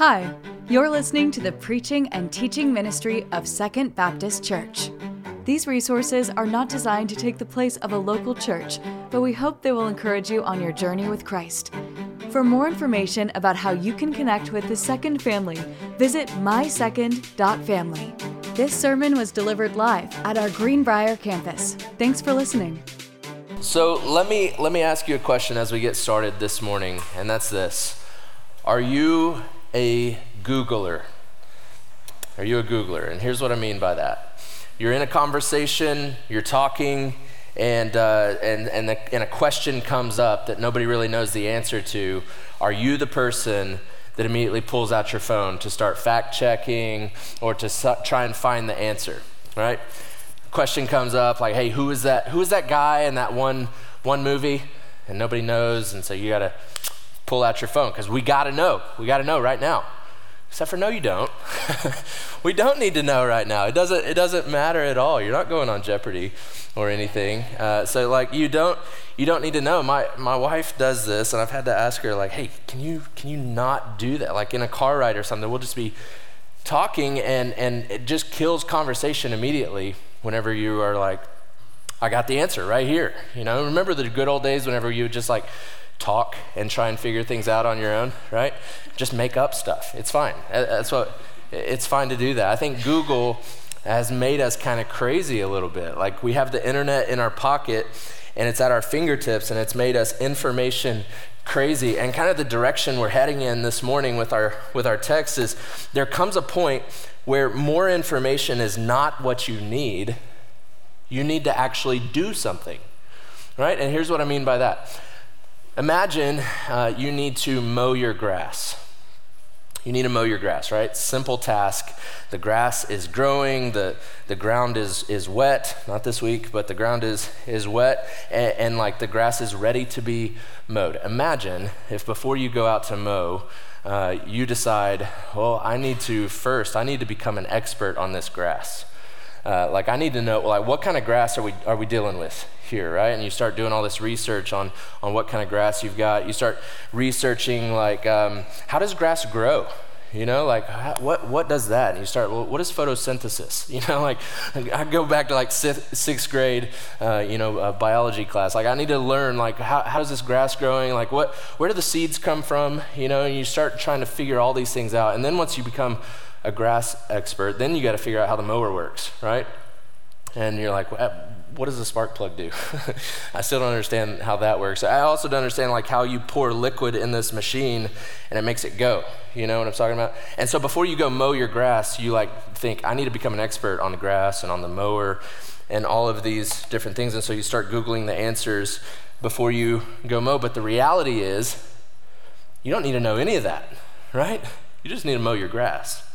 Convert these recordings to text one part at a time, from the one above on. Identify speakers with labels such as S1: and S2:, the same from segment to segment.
S1: Hi, you're listening to the preaching and teaching ministry of Second Baptist Church. These resources are not designed to take the place of a local church, but we hope they will encourage you on your journey with Christ. For more information about how you can connect with the Second family, visit mysecond.family. This sermon was delivered live at our Greenbrier campus. Thanks for listening.
S2: So let me let me ask you a question as we get started this morning, and that's this: Are you a Googler? Are you a Googler? And here's what I mean by that: You're in a conversation, you're talking, and uh, and and, the, and a question comes up that nobody really knows the answer to. Are you the person? That immediately pulls out your phone to start fact checking or to su- try and find the answer, right? question comes up like, hey, who is that? Who is that guy in that one one movie? And nobody knows, and so you got to pull out your phone because we got to know. We got to know right now. Except for no, you don't. we don't need to know right now. It doesn't. It doesn't matter at all. You're not going on Jeopardy or anything. Uh, so like you don't. You don't need to know. My my wife does this, and I've had to ask her like, hey, can you can you not do that? Like in a car ride or something, we'll just be talking, and and it just kills conversation immediately whenever you are like, I got the answer right here. You know, remember the good old days whenever you would just like talk and try and figure things out on your own, right? Just make up stuff. It's fine. Uh, that's what it's fine to do that. I think Google has made us kind of crazy a little bit. Like we have the internet in our pocket and it's at our fingertips and it's made us information crazy and kind of the direction we're heading in this morning with our with our text is there comes a point where more information is not what you need, you need to actually do something, right? And here's what I mean by that. Imagine uh, you need to mow your grass. You need to mow your grass, right? Simple task. The grass is growing, the, the ground is, is wet, not this week, but the ground is, is wet, and, and like the grass is ready to be mowed. Imagine if before you go out to mow, uh, you decide, well, I need to first, I need to become an expert on this grass. Uh, like I need to know, like what kind of grass are we are we dealing with here, right? And you start doing all this research on on what kind of grass you've got. You start researching like um, how does grass grow, you know, like what what does that? And you start, well, what is photosynthesis? You know, like I go back to like sixth, sixth grade, uh, you know, uh, biology class. Like I need to learn like how how's this grass growing? Like what where do the seeds come from? You know, and you start trying to figure all these things out. And then once you become a grass expert, then you got to figure out how the mower works, right? And you're like, what does a spark plug do? I still don't understand how that works. I also don't understand like how you pour liquid in this machine and it makes it go. You know what I'm talking about? And so before you go mow your grass, you like think I need to become an expert on the grass and on the mower and all of these different things. And so you start googling the answers before you go mow. But the reality is, you don't need to know any of that, right? You just need to mow your grass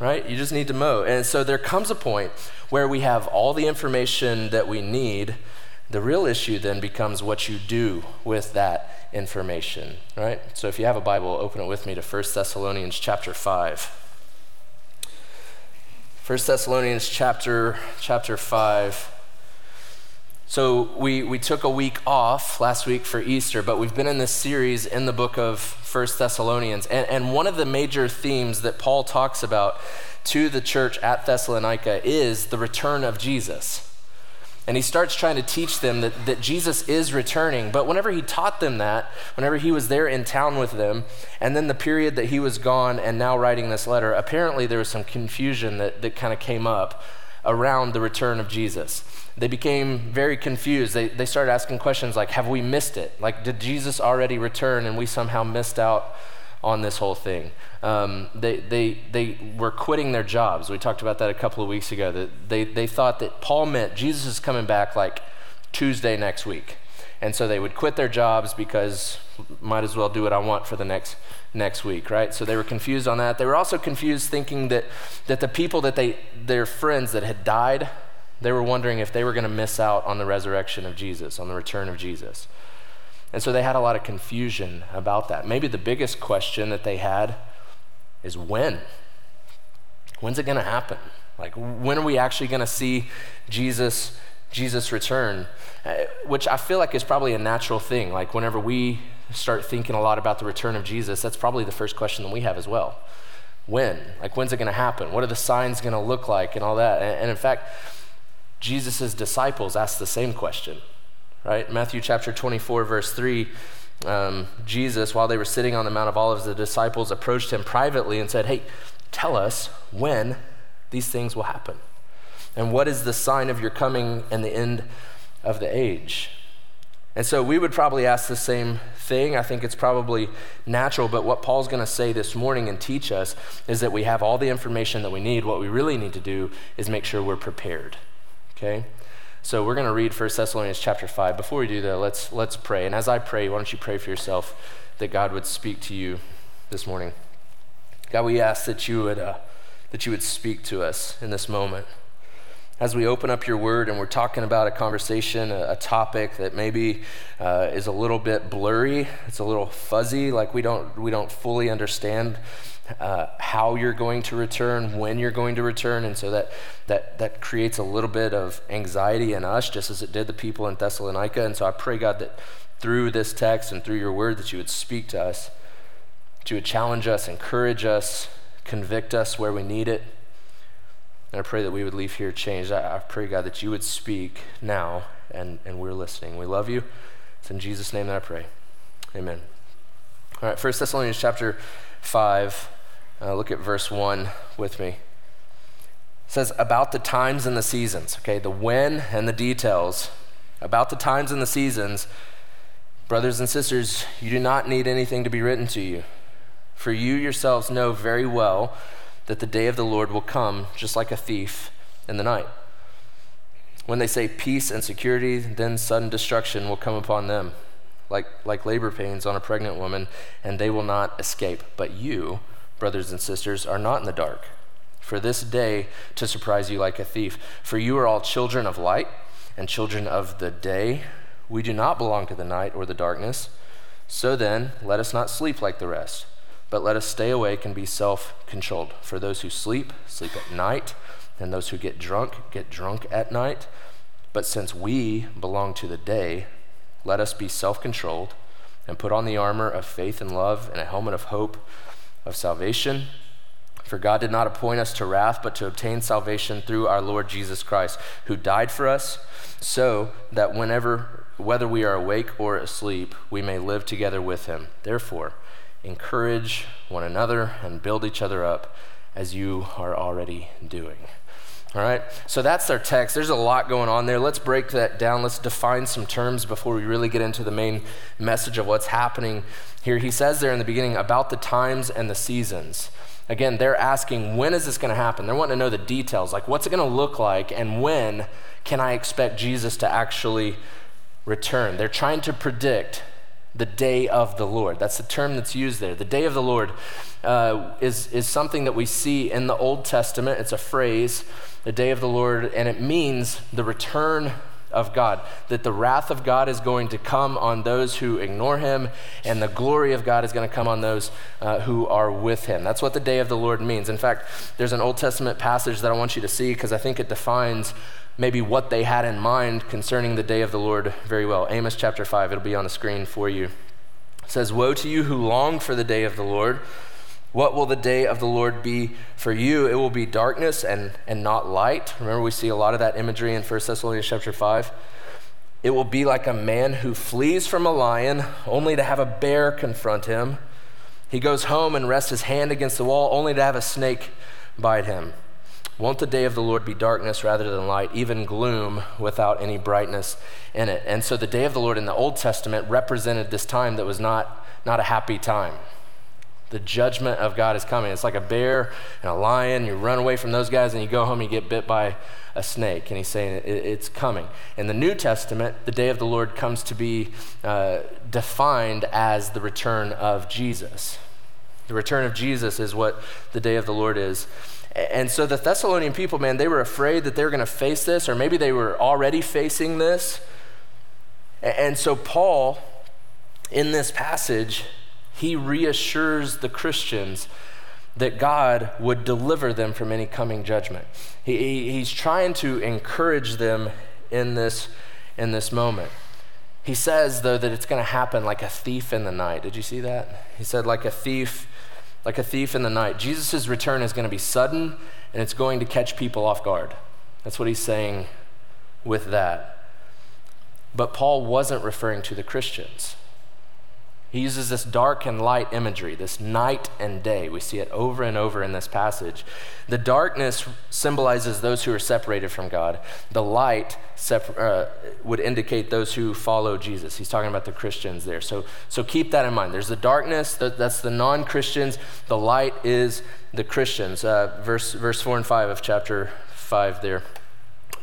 S2: right? You just need to mow. And so there comes a point where we have all the information that we need. The real issue then becomes what you do with that information, right? So if you have a Bible, open it with me to 1 Thessalonians chapter 5. 1 Thessalonians chapter chapter 5. So we, we took a week off last week for Easter, but we've been in this series in the book of First Thessalonians. And, and one of the major themes that Paul talks about to the church at Thessalonica is the return of Jesus. And he starts trying to teach them that, that Jesus is returning. But whenever he taught them that, whenever he was there in town with them, and then the period that he was gone and now writing this letter, apparently there was some confusion that, that kind of came up around the return of Jesus they became very confused. They, they started asking questions like, Have we missed it? Like, did Jesus already return and we somehow missed out on this whole thing? Um, they, they, they were quitting their jobs. We talked about that a couple of weeks ago. That they, they thought that Paul meant Jesus is coming back like Tuesday next week. And so they would quit their jobs because might as well do what I want for the next next week, right? So they were confused on that. They were also confused thinking that that the people that they their friends that had died they were wondering if they were going to miss out on the resurrection of Jesus, on the return of Jesus. And so they had a lot of confusion about that. Maybe the biggest question that they had is when? When's it going to happen? Like, when are we actually going to see Jesus Jesus' return, uh, which I feel like is probably a natural thing. Like whenever we start thinking a lot about the return of Jesus, that's probably the first question that we have as well. When? Like, when's it going to happen? What are the signs going to look like and all that? And, in fact, Jesus' disciples asked the same question, right? Matthew chapter 24, verse 3. Um, Jesus, while they were sitting on the Mount of Olives, the disciples approached him privately and said, Hey, tell us when these things will happen. And what is the sign of your coming and the end of the age? And so we would probably ask the same thing. I think it's probably natural, but what Paul's going to say this morning and teach us is that we have all the information that we need. What we really need to do is make sure we're prepared. Okay? So we're going to read 1 Thessalonians chapter 5. Before we do that, let's let's pray. And as I pray, why don't you pray for yourself that God would speak to you this morning. God, we ask that you would uh, that you would speak to us in this moment as we open up your word and we're talking about a conversation, a, a topic that maybe uh, is a little bit blurry, it's a little fuzzy, like we don't, we don't fully understand uh, how you're going to return, when you're going to return, and so that, that, that creates a little bit of anxiety in us, just as it did the people in Thessalonica. And so I pray, God, that through this text and through your word, that you would speak to us, that you would challenge us, encourage us, convict us where we need it and I pray that we would leave here changed. I, I pray, God, that you would speak now, and, and we're listening. We love you. It's in Jesus' name that I pray. Amen. All right, 1 Thessalonians chapter 5, uh, look at verse 1 with me. It says, About the times and the seasons, okay, the when and the details. About the times and the seasons, brothers and sisters, you do not need anything to be written to you, for you yourselves know very well that the day of the Lord will come just like a thief in the night. When they say peace and security, then sudden destruction will come upon them, like, like labor pains on a pregnant woman, and they will not escape. But you, brothers and sisters, are not in the dark for this day to surprise you like a thief. For you are all children of light and children of the day. We do not belong to the night or the darkness. So then, let us not sleep like the rest but let us stay awake and be self controlled. For those who sleep, sleep at night, and those who get drunk, get drunk at night. But since we belong to the day, let us be self controlled and put on the armor of faith and love and a helmet of hope of salvation. For God did not appoint us to wrath, but to obtain salvation through our Lord Jesus Christ, who died for us, so that whenever, whether we are awake or asleep, we may live together with him. Therefore, encourage one another and build each other up as you are already doing. All right, so that's our text. There's a lot going on there. Let's break that down. Let's define some terms before we really get into the main message of what's happening here. He says there in the beginning about the times and the seasons. Again, they're asking, when is this going to happen? They're wanting to know the details, like what's it going to look like, and when can I expect Jesus to actually return? They're trying to predict the day of the Lord. That's the term that's used there. The day of the Lord uh, is, is something that we see in the Old Testament. It's a phrase, the day of the Lord, and it means the return of God, that the wrath of God is going to come on those who ignore him, and the glory of God is going to come on those uh, who are with him. That's what the day of the Lord means. In fact, there's an Old Testament passage that I want you to see because I think it defines maybe what they had in mind concerning the day of the Lord very well. Amos chapter 5, it'll be on the screen for you. It says, Woe to you who long for the day of the Lord. What will the day of the Lord be for you? It will be darkness and, and not light. Remember, we see a lot of that imagery in 1 Thessalonians chapter 5. It will be like a man who flees from a lion only to have a bear confront him. He goes home and rests his hand against the wall only to have a snake bite him. Won't the day of the Lord be darkness rather than light, even gloom without any brightness in it? And so the day of the Lord in the Old Testament represented this time that was not, not a happy time. The judgment of God is coming. It's like a bear and a lion. You run away from those guys and you go home and you get bit by a snake. And he's saying it's coming. In the New Testament, the day of the Lord comes to be uh, defined as the return of Jesus. The return of Jesus is what the day of the Lord is. And so the Thessalonian people, man, they were afraid that they were going to face this, or maybe they were already facing this. And so Paul, in this passage, he reassures the Christians that God would deliver them from any coming judgment. He, he's trying to encourage them in this, in this moment. He says, though, that it's going to happen like a thief in the night. Did you see that? He said, like a thief, like a thief in the night. Jesus' return is going to be sudden and it's going to catch people off guard. That's what he's saying with that. But Paul wasn't referring to the Christians. He uses this dark and light imagery, this night and day. We see it over and over in this passage. The darkness symbolizes those who are separated from God. The light separ- uh, would indicate those who follow Jesus. He's talking about the Christians there. So, so keep that in mind. There's the darkness, that's the non Christians. The light is the Christians. Uh, verse, verse 4 and 5 of chapter 5 there.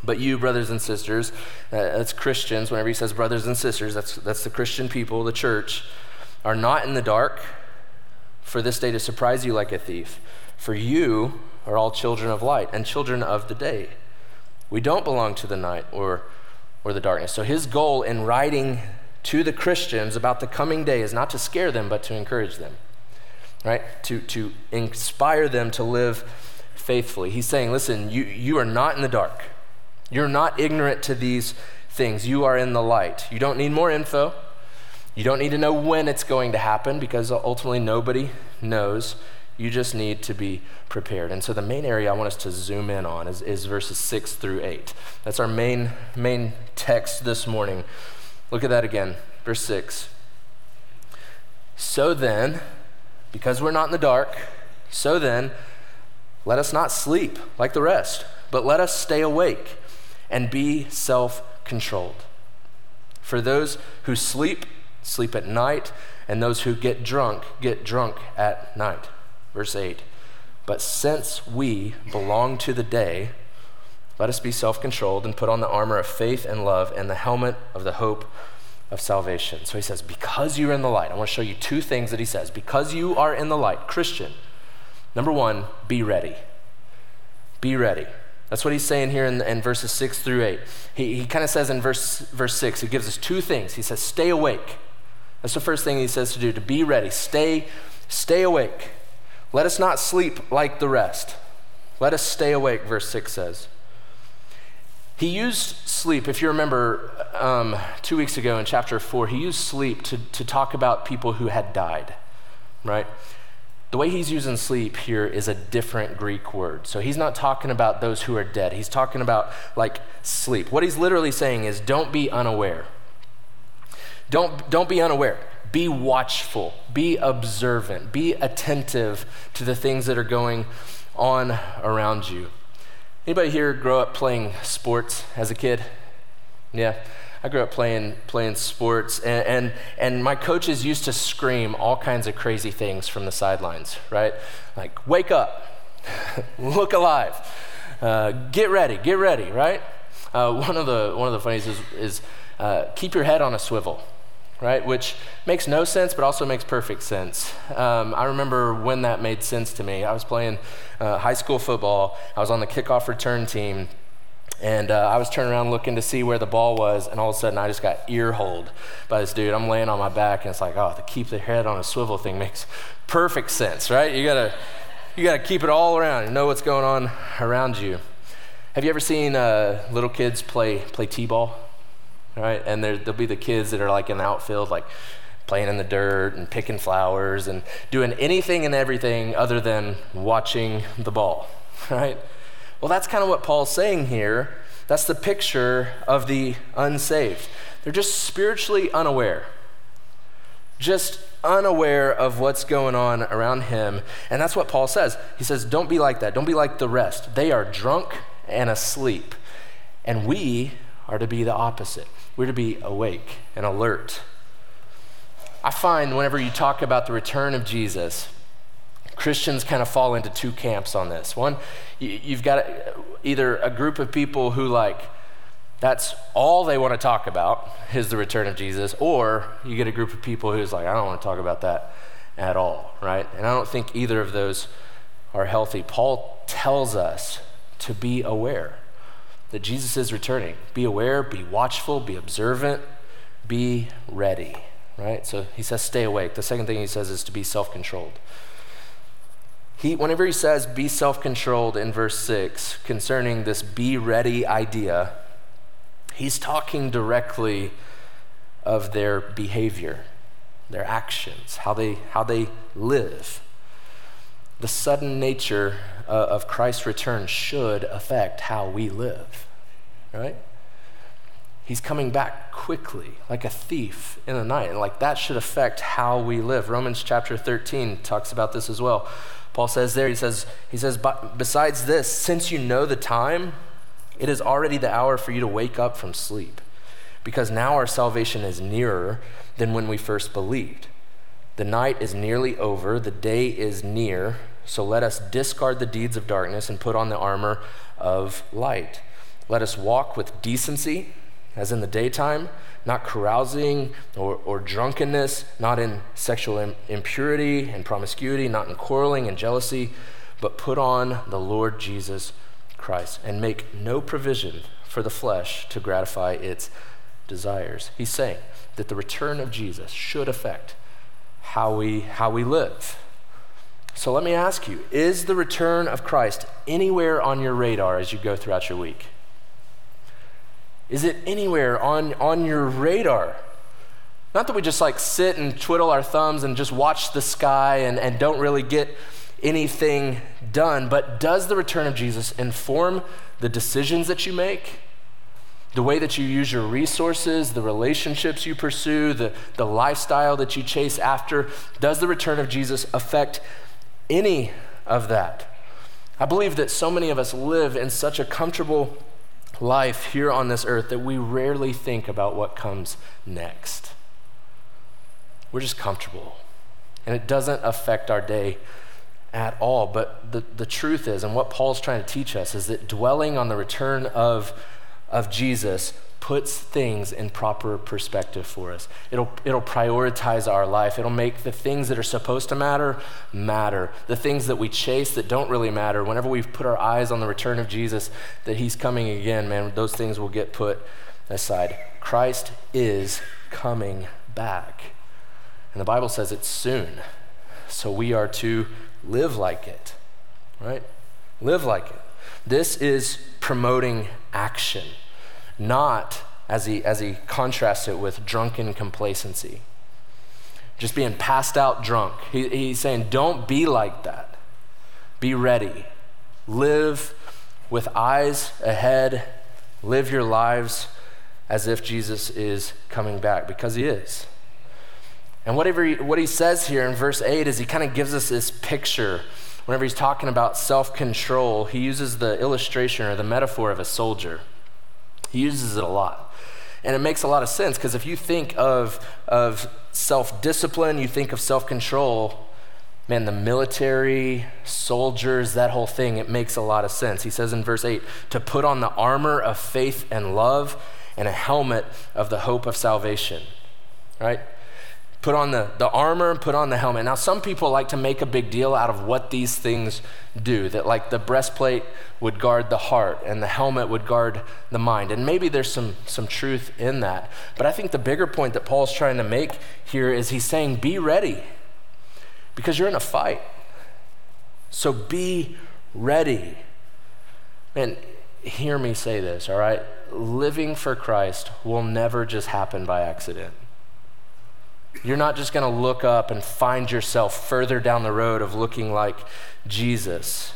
S2: But you, brothers and sisters, uh, that's Christians. Whenever he says brothers and sisters, that's, that's the Christian people, the church are not in the dark for this day to surprise you like a thief. For you are all children of light and children of the day. We don't belong to the night or, or the darkness. So his goal in writing to the Christians about the coming day is not to scare them, but to encourage them, right? To, to inspire them to live faithfully. He's saying, listen, you, you are not in the dark. You're not ignorant to these things. You are in the light. You don't need more info. You don't need to know when it's going to happen because ultimately nobody knows. You just need to be prepared. And so the main area I want us to zoom in on is, is verses 6 through 8. That's our main, main text this morning. Look at that again. Verse 6. So then, because we're not in the dark, so then, let us not sleep like the rest, but let us stay awake and be self controlled. For those who sleep, sleep at night, and those who get drunk get drunk at night. Verse 8. But since we belong to the day, let us be self controlled and put on the armor of faith and love and the helmet of the hope of salvation. So he says, Because you're in the light, I want to show you two things that he says. Because you are in the light, Christian, number one, be ready. Be ready. That's what he's saying here in, in verses 6 through 8. He, he kind of says in verse, verse 6, he gives us two things. He says, Stay awake. That's the first thing he says to do, to be ready. Stay, stay awake. Let us not sleep like the rest. Let us stay awake, verse 6 says. He used sleep, if you remember um, two weeks ago in chapter 4, he used sleep to, to talk about people who had died, right? The way he's using sleep here is a different Greek word. So he's not talking about those who are dead. He's talking about like sleep. What he's literally saying is don't be unaware. Don't, don't be unaware. Be watchful. Be observant. Be attentive to the things that are going on around you. Anybody here grow up playing sports as a kid? Yeah. I grew up playing playing sports, and, and, and my coaches used to scream all kinds of crazy things from the sidelines, right? Like, wake up, look alive, uh, get ready, get ready, right? Uh, one of the one of the funniest is, is uh, keep your head on a swivel right? Which makes no sense, but also makes perfect sense. Um, I remember when that made sense to me. I was playing uh, high school football, I was on the kickoff return team. And uh, I was turning around looking to see where the ball was, and all of a sudden I just got ear holed by this dude. I'm laying on my back, and it's like, oh, to keep the head on a swivel thing makes perfect sense, right? You gotta, you gotta keep it all around and know what's going on around you. Have you ever seen uh, little kids play play t-ball? Right? And there, there'll be the kids that are like in the outfield, like playing in the dirt and picking flowers and doing anything and everything other than watching the ball, right? Well, that's kind of what Paul's saying here. That's the picture of the unsaved. They're just spiritually unaware, just unaware of what's going on around him. And that's what Paul says. He says, Don't be like that. Don't be like the rest. They are drunk and asleep. And we are to be the opposite. We're to be awake and alert. I find whenever you talk about the return of Jesus, Christians kind of fall into two camps on this. One, you've got either a group of people who, like, that's all they want to talk about is the return of Jesus, or you get a group of people who's like, I don't want to talk about that at all, right? And I don't think either of those are healthy. Paul tells us to be aware that Jesus is returning. Be aware, be watchful, be observant, be ready, right? So he says, stay awake. The second thing he says is to be self controlled. He, whenever he says be self controlled in verse 6 concerning this be ready idea, He's talking directly of their behavior, their actions, how they, how they live. The sudden nature uh, of Christ's return should affect how we live, right? He's coming back quickly, like a thief in the night. And like that should affect how we live. Romans chapter 13 talks about this as well. Paul says there, he says, he says, besides this, since you know the time, it is already the hour for you to wake up from sleep. Because now our salvation is nearer than when we first believed. The night is nearly over, the day is near. So let us discard the deeds of darkness and put on the armor of light. Let us walk with decency as in the daytime, not carousing or, or drunkenness, not in sexual Im- impurity and promiscuity, not in quarreling and jealousy, but put on the Lord Jesus Christ and make no provision for the flesh to gratify its desires. He's saying that the return of Jesus should affect how we, how we live. So let me ask you is the return of Christ anywhere on your radar as you go throughout your week? Is it anywhere on, on your radar? Not that we just like sit and twiddle our thumbs and just watch the sky and, and don't really get anything done, but does the return of Jesus inform the decisions that you make? The way that you use your resources, the relationships you pursue, the, the lifestyle that you chase after, does the return of Jesus affect any of that? I believe that so many of us live in such a comfortable life here on this earth that we rarely think about what comes next. We're just comfortable, and it doesn't affect our day at all. But the, the truth is, and what Paul's trying to teach us, is that dwelling on the return of, of Jesus puts things in proper perspective for us. It'll, it'll prioritize our life. It'll make the things that are supposed to matter matter. The things that we chase that don't really matter, whenever we put our eyes on the return of Jesus, that he's coming again, man, those things will get put aside. Christ is coming back. And the Bible says it's soon. So we are to live like it, right? Live like it. This is promoting action not as he, as he contrasts it with drunken complacency. Just being passed out drunk. He, he's saying, don't be like that. Be ready. Live with eyes ahead. Live your lives as if Jesus is coming back, because he is. And whatever he, what he says here in verse 8 is he kind of gives us this picture. Whenever he's talking about self control, he uses the illustration or the metaphor of a soldier. He uses it a lot. And it makes a lot of sense because if you think of, of self discipline, you think of self control, man, the military, soldiers, that whole thing, it makes a lot of sense. He says in verse 8 to put on the armor of faith and love and a helmet of the hope of salvation, right? Put on the, the armor, and put on the helmet. Now, some people like to make a big deal out of what these things do, that like the breastplate would guard the heart and the helmet would guard the mind. And maybe there's some, some truth in that. But I think the bigger point that Paul's trying to make here is he's saying, be ready because you're in a fight. So be ready. Man, hear me say this, all right? Living for Christ will never just happen by accident. You're not just going to look up and find yourself further down the road of looking like Jesus.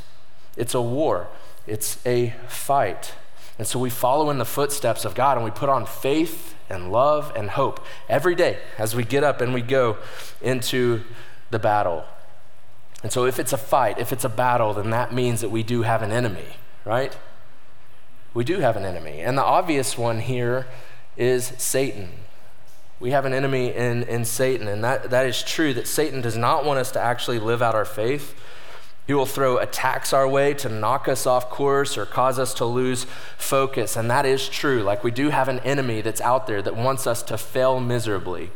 S2: It's a war, it's a fight. And so we follow in the footsteps of God and we put on faith and love and hope every day as we get up and we go into the battle. And so if it's a fight, if it's a battle, then that means that we do have an enemy, right? We do have an enemy. And the obvious one here is Satan. We have an enemy in, in Satan, and that, that is true that Satan does not want us to actually live out our faith. He will throw attacks our way to knock us off course or cause us to lose focus. And that is true. Like we do have an enemy that's out there that wants us to fail miserably.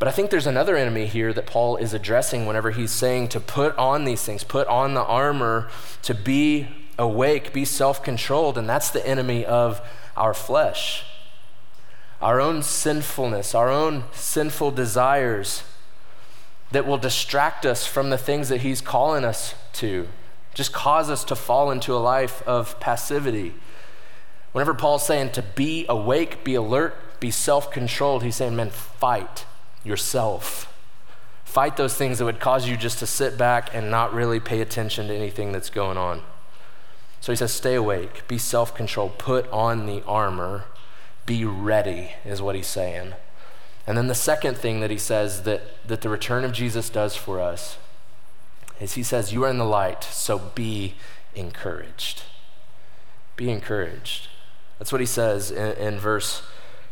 S2: But I think there's another enemy here that Paul is addressing whenever he's saying to put on these things, put on the armor, to be awake, be self controlled. And that's the enemy of our flesh our own sinfulness, our own sinful desires that will distract us from the things that He's calling us to, just cause us to fall into a life of passivity. Whenever Paul's saying to be awake, be alert, be self controlled, he's saying, man, fight yourself. Fight those things that would cause you just to sit back and not really pay attention to anything that's going on. So he says, stay awake, be self controlled, put on the armor, be ready, is what he's saying. And then the second thing that he says that, that the return of Jesus does for us is he says, You are in the light, so be encouraged. Be encouraged. That's what he says in, in verse,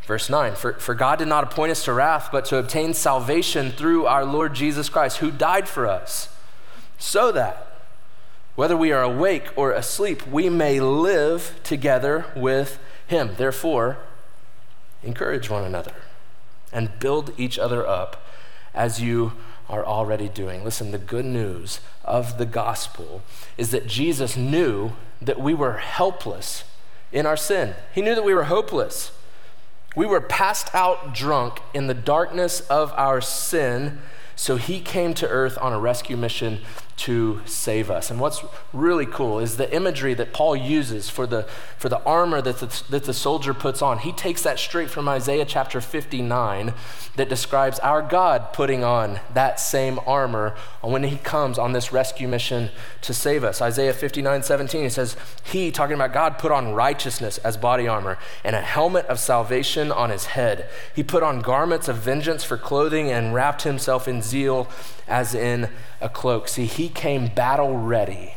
S2: verse 9. For, for God did not appoint us to wrath, but to obtain salvation through our Lord Jesus Christ, who died for us, so that, whether we are awake or asleep, we may live together with him. Therefore, encourage one another and build each other up as you are already doing. Listen, the good news of the gospel is that Jesus knew that we were helpless in our sin. He knew that we were hopeless. We were passed out drunk in the darkness of our sin, so he came to earth on a rescue mission to save us. And what's really cool is the imagery that Paul uses for the, for the armor that the, that the soldier puts on. He takes that straight from Isaiah chapter 59 that describes our God putting on that same armor when he comes on this rescue mission to save us. Isaiah 59 17, he says, He, talking about God, put on righteousness as body armor and a helmet of salvation on his head. He put on garments of vengeance for clothing and wrapped himself in zeal as in a cloak. See, he came battle ready,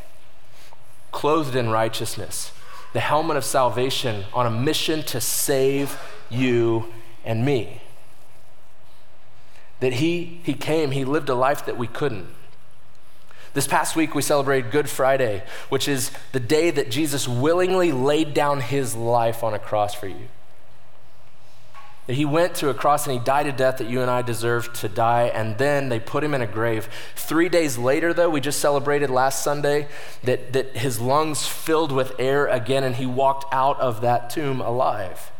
S2: clothed in righteousness, the helmet of salvation on a mission to save you and me. That he, he came, he lived a life that we couldn't. This past week, we celebrated Good Friday, which is the day that Jesus willingly laid down his life on a cross for you. That he went to a cross and he died a death that you and I deserved to die, and then they put him in a grave. Three days later, though, we just celebrated last Sunday that, that his lungs filled with air again, and he walked out of that tomb alive.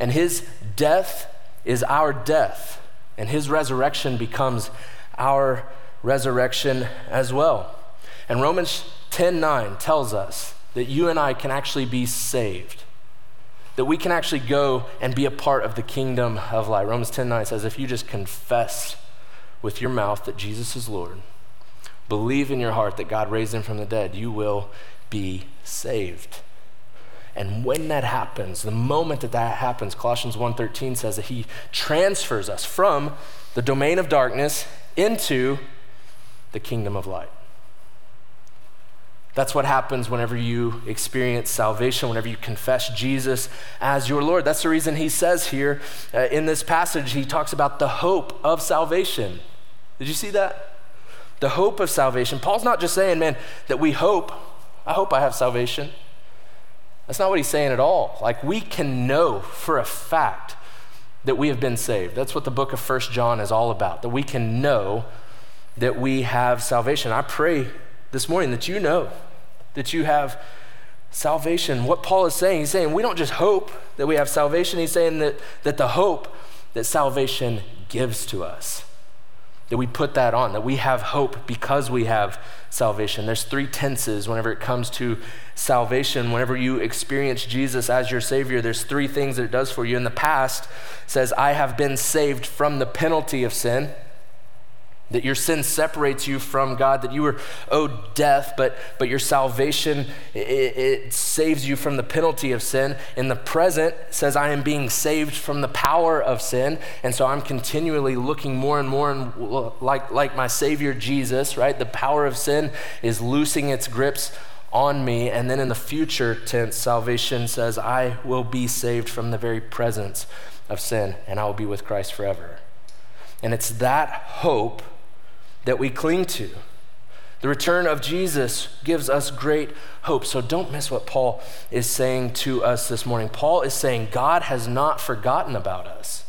S2: And his death is our death, and his resurrection becomes our resurrection as well. And Romans 10 9 tells us that you and I can actually be saved that we can actually go and be a part of the kingdom of light. Romans 10 9 says, if you just confess with your mouth that Jesus is Lord, believe in your heart that God raised him from the dead, you will be saved. And when that happens, the moment that that happens, Colossians 1:13 says that he transfers us from the domain of darkness into the kingdom of light. That's what happens whenever you experience salvation, whenever you confess Jesus as your Lord. That's the reason he says here uh, in this passage, he talks about the hope of salvation. Did you see that? The hope of salvation. Paul's not just saying, man, that we hope, I hope I have salvation. That's not what he's saying at all. Like, we can know for a fact that we have been saved. That's what the book of First John is all about, that we can know that we have salvation. I pray this morning that you know that you have salvation. What Paul is saying, he's saying we don't just hope that we have salvation, he's saying that, that the hope that salvation gives to us, that we put that on, that we have hope because we have salvation. There's three tenses whenever it comes to salvation. Whenever you experience Jesus as your Savior, there's three things that it does for you. In the past, says, I have been saved from the penalty of sin that your sin separates you from God, that you were owed death, but, but your salvation, it, it, saves you from the penalty of sin. In the present, says, I am being saved from the power of sin. And so I'm continually looking more and more and like, like my Savior Jesus, right? The power of sin is loosing its grips on me. And then in the future tense, salvation says, I will be saved from the very presence of sin, and I will be with Christ forever. And it's that hope that we cling to. The return of Jesus gives us great hope. So don't miss what Paul is saying to us this morning. Paul is saying God has not forgotten about us.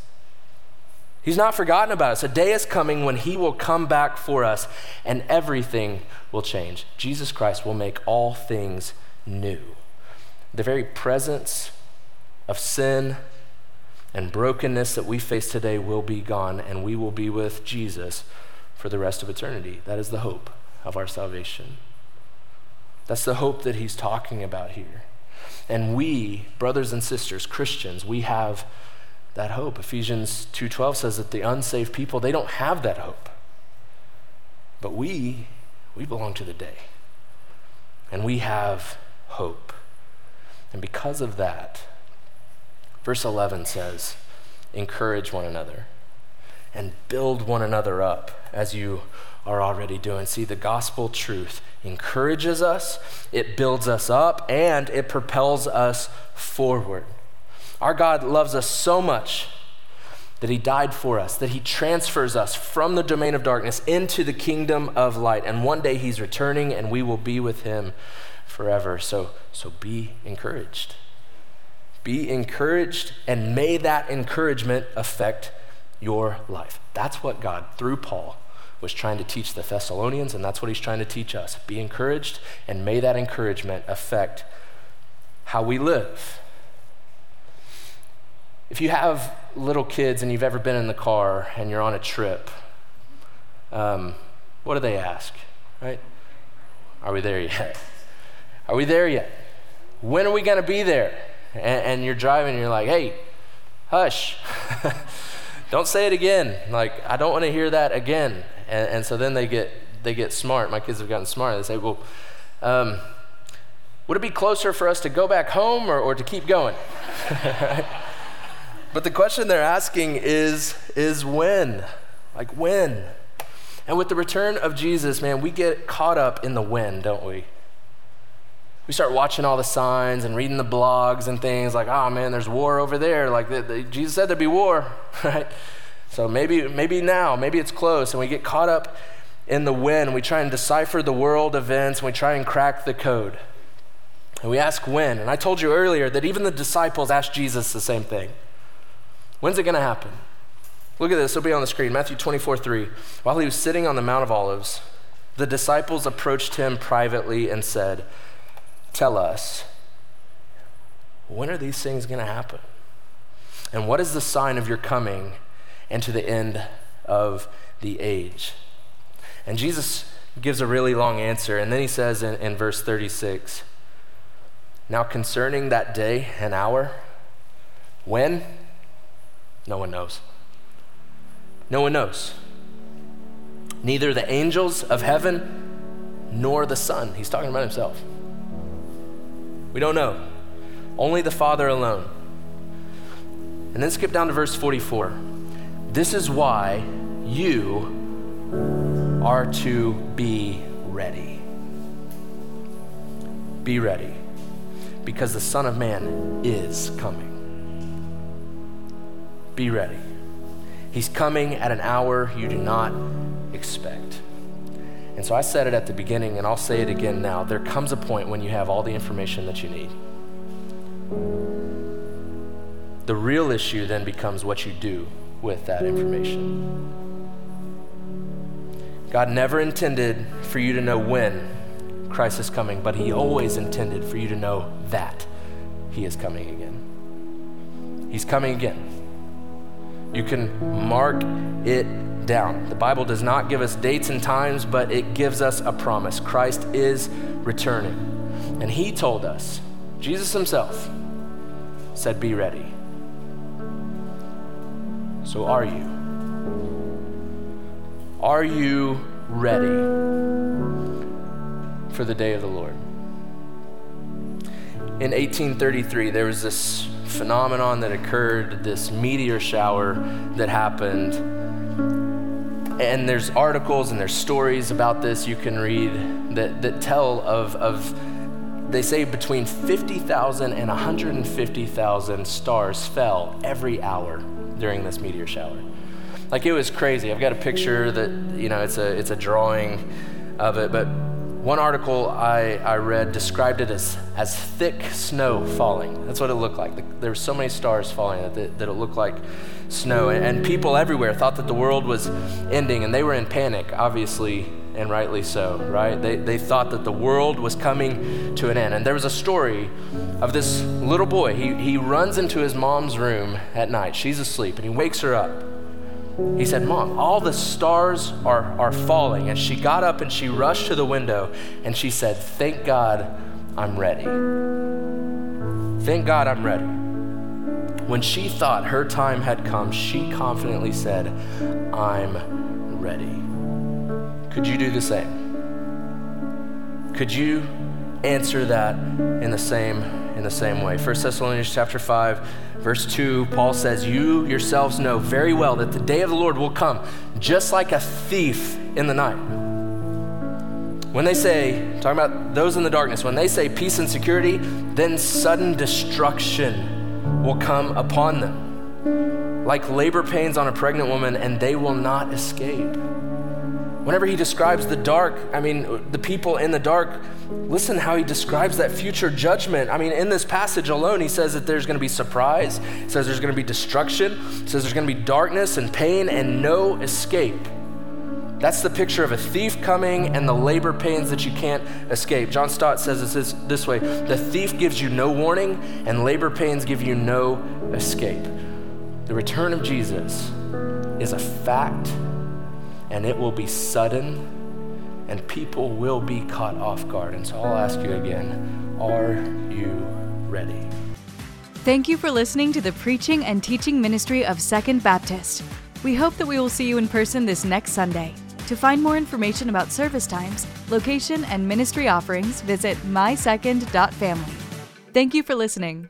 S2: He's not forgotten about us. A day is coming when he will come back for us and everything will change. Jesus Christ will make all things new. The very presence of sin and brokenness that we face today will be gone, and we will be with Jesus for the rest of eternity. That is the hope of our salvation. That's the hope that he's talking about here. And we, brothers and sisters, Christians, we have that hope. Ephesians 2:12 says that the unsaved people, they don't have that hope. But we, we belong to the day. And we have hope. And because of that, verse 11 says, encourage one another and build one another up as you are already doing. See, the gospel truth encourages us, it builds us up, and it propels us forward. Our God loves us so much that he died for us, that he transfers us from the domain of darkness into the kingdom of light. And one day he's returning and we will be with him forever. So, so be encouraged. Be encouraged, and may that encouragement affect your life. That's what God, through Paul, was trying to teach the Thessalonians, and that's what he's trying to teach us. Be encouraged, and may that encouragement affect how we live. If you have little kids and you've ever been in the car and you're on a trip, um, what do they ask, right? Are we there yet? Are we there yet? When are we going to be there? And, and, you're driving and you're like, hey, hush. don't say it again. Like, I don't want to hear that again. And, and, so then they get, they get smart. My kids have gotten smart. They say, well, um, would it be closer for us to go back home or, or to keep going? but the question they're asking is, is when? Like, when? And with the return of Jesus, man, we get caught up in the when, don't we? We start watching all the signs and reading the blogs and things like, oh man, there's war over there. Like the, the, Jesus said there'd be war, right? So maybe, maybe now, maybe it's close, and we get caught up in the when. We try and decipher the world events, and we try and crack the code. And we ask when. And I told you earlier that even the disciples asked Jesus the same thing. When's it going to happen? Look at this, it'll be on the screen. Matthew 24, 3. While he was sitting on the Mount of Olives, the disciples approached him privately and said, tell us when are these things going to happen? And what is the sign of your coming and to the end of the age? And Jesus gives a really long answer. And then he says in, in verse 36 Now concerning that day and hour, when? No one knows. No one knows. Neither the angels of heaven nor the Son. He's talking about himself we don't know. Only the Father alone. And then skip down to verse 44. This is why you are to be ready. Be ready, because the Son of Man is coming. Be ready. He's coming at an hour you do not expect. And so I said it at the beginning, and I'll say it again now. There comes a point when you have all the information that you need. The real issue then becomes what you do with that information. God never intended for you to know when Christ is coming, but He always intended for you to know that He is coming again. He's coming again. You can mark it down. The Bible does not give us dates and times, but it gives us a promise. Christ is returning. And he told us, Jesus himself said, Be ready. So are you? Are you ready for the day of the Lord? In 1833, there was this phenomenon that occurred, this meteor shower that happened and there's articles and there's stories about this you can read that, that tell of, of, they say between 50,000 and 150,000 stars fell every hour during this meteor shower. Like it was crazy. I've got a picture that, you know, it's a, it's a drawing of it, but one article I, I read described it as, as thick snow falling. That's what it looked like. There were so many stars falling that, it, that it looked like snow. And, and people everywhere thought that the world was ending, and they were in panic, obviously, and rightly so, right? They, they thought that the world was coming to an end. And there was a story of this little boy. He, he runs into his mom's room at night. She's asleep, and he wakes her up. He said, Mom, all the stars are, are falling. And she got up and she rushed to the window and she said, Thank God I'm ready. Thank God I'm ready. When she thought her time had come, she confidently said, I'm ready. Could you do the same? Could you answer that in the same in the same way? 1 Thessalonians chapter 5 verse 2 Paul says, "You yourselves know very well that the day of the Lord will come just like a thief in the night." When they say, talking about those in the darkness, when they say peace and security, then sudden destruction will come upon them, like labor pains on a pregnant woman, and they will not escape. Whenever he describes the dark, I mean, the people in the dark, listen how he describes that future judgment. I mean, in this passage alone, he says that there's going to be surprise, he says there's going to be destruction, he says there's going to be darkness and pain and no escape. That's the picture of a thief coming and the labor pains that you can't escape. John Stott says this, this way The thief gives you no warning, and labor pains give you no escape. The return of Jesus is a fact and it will be sudden, and people will be caught off guard. And so I'll ask you again are you ready?
S1: Thank you for listening to the preaching and teaching ministry of Second Baptist. We hope that we will see you in person this next Sunday. To find more information about service times, location, and ministry offerings, visit mysecond.family. Thank you for listening.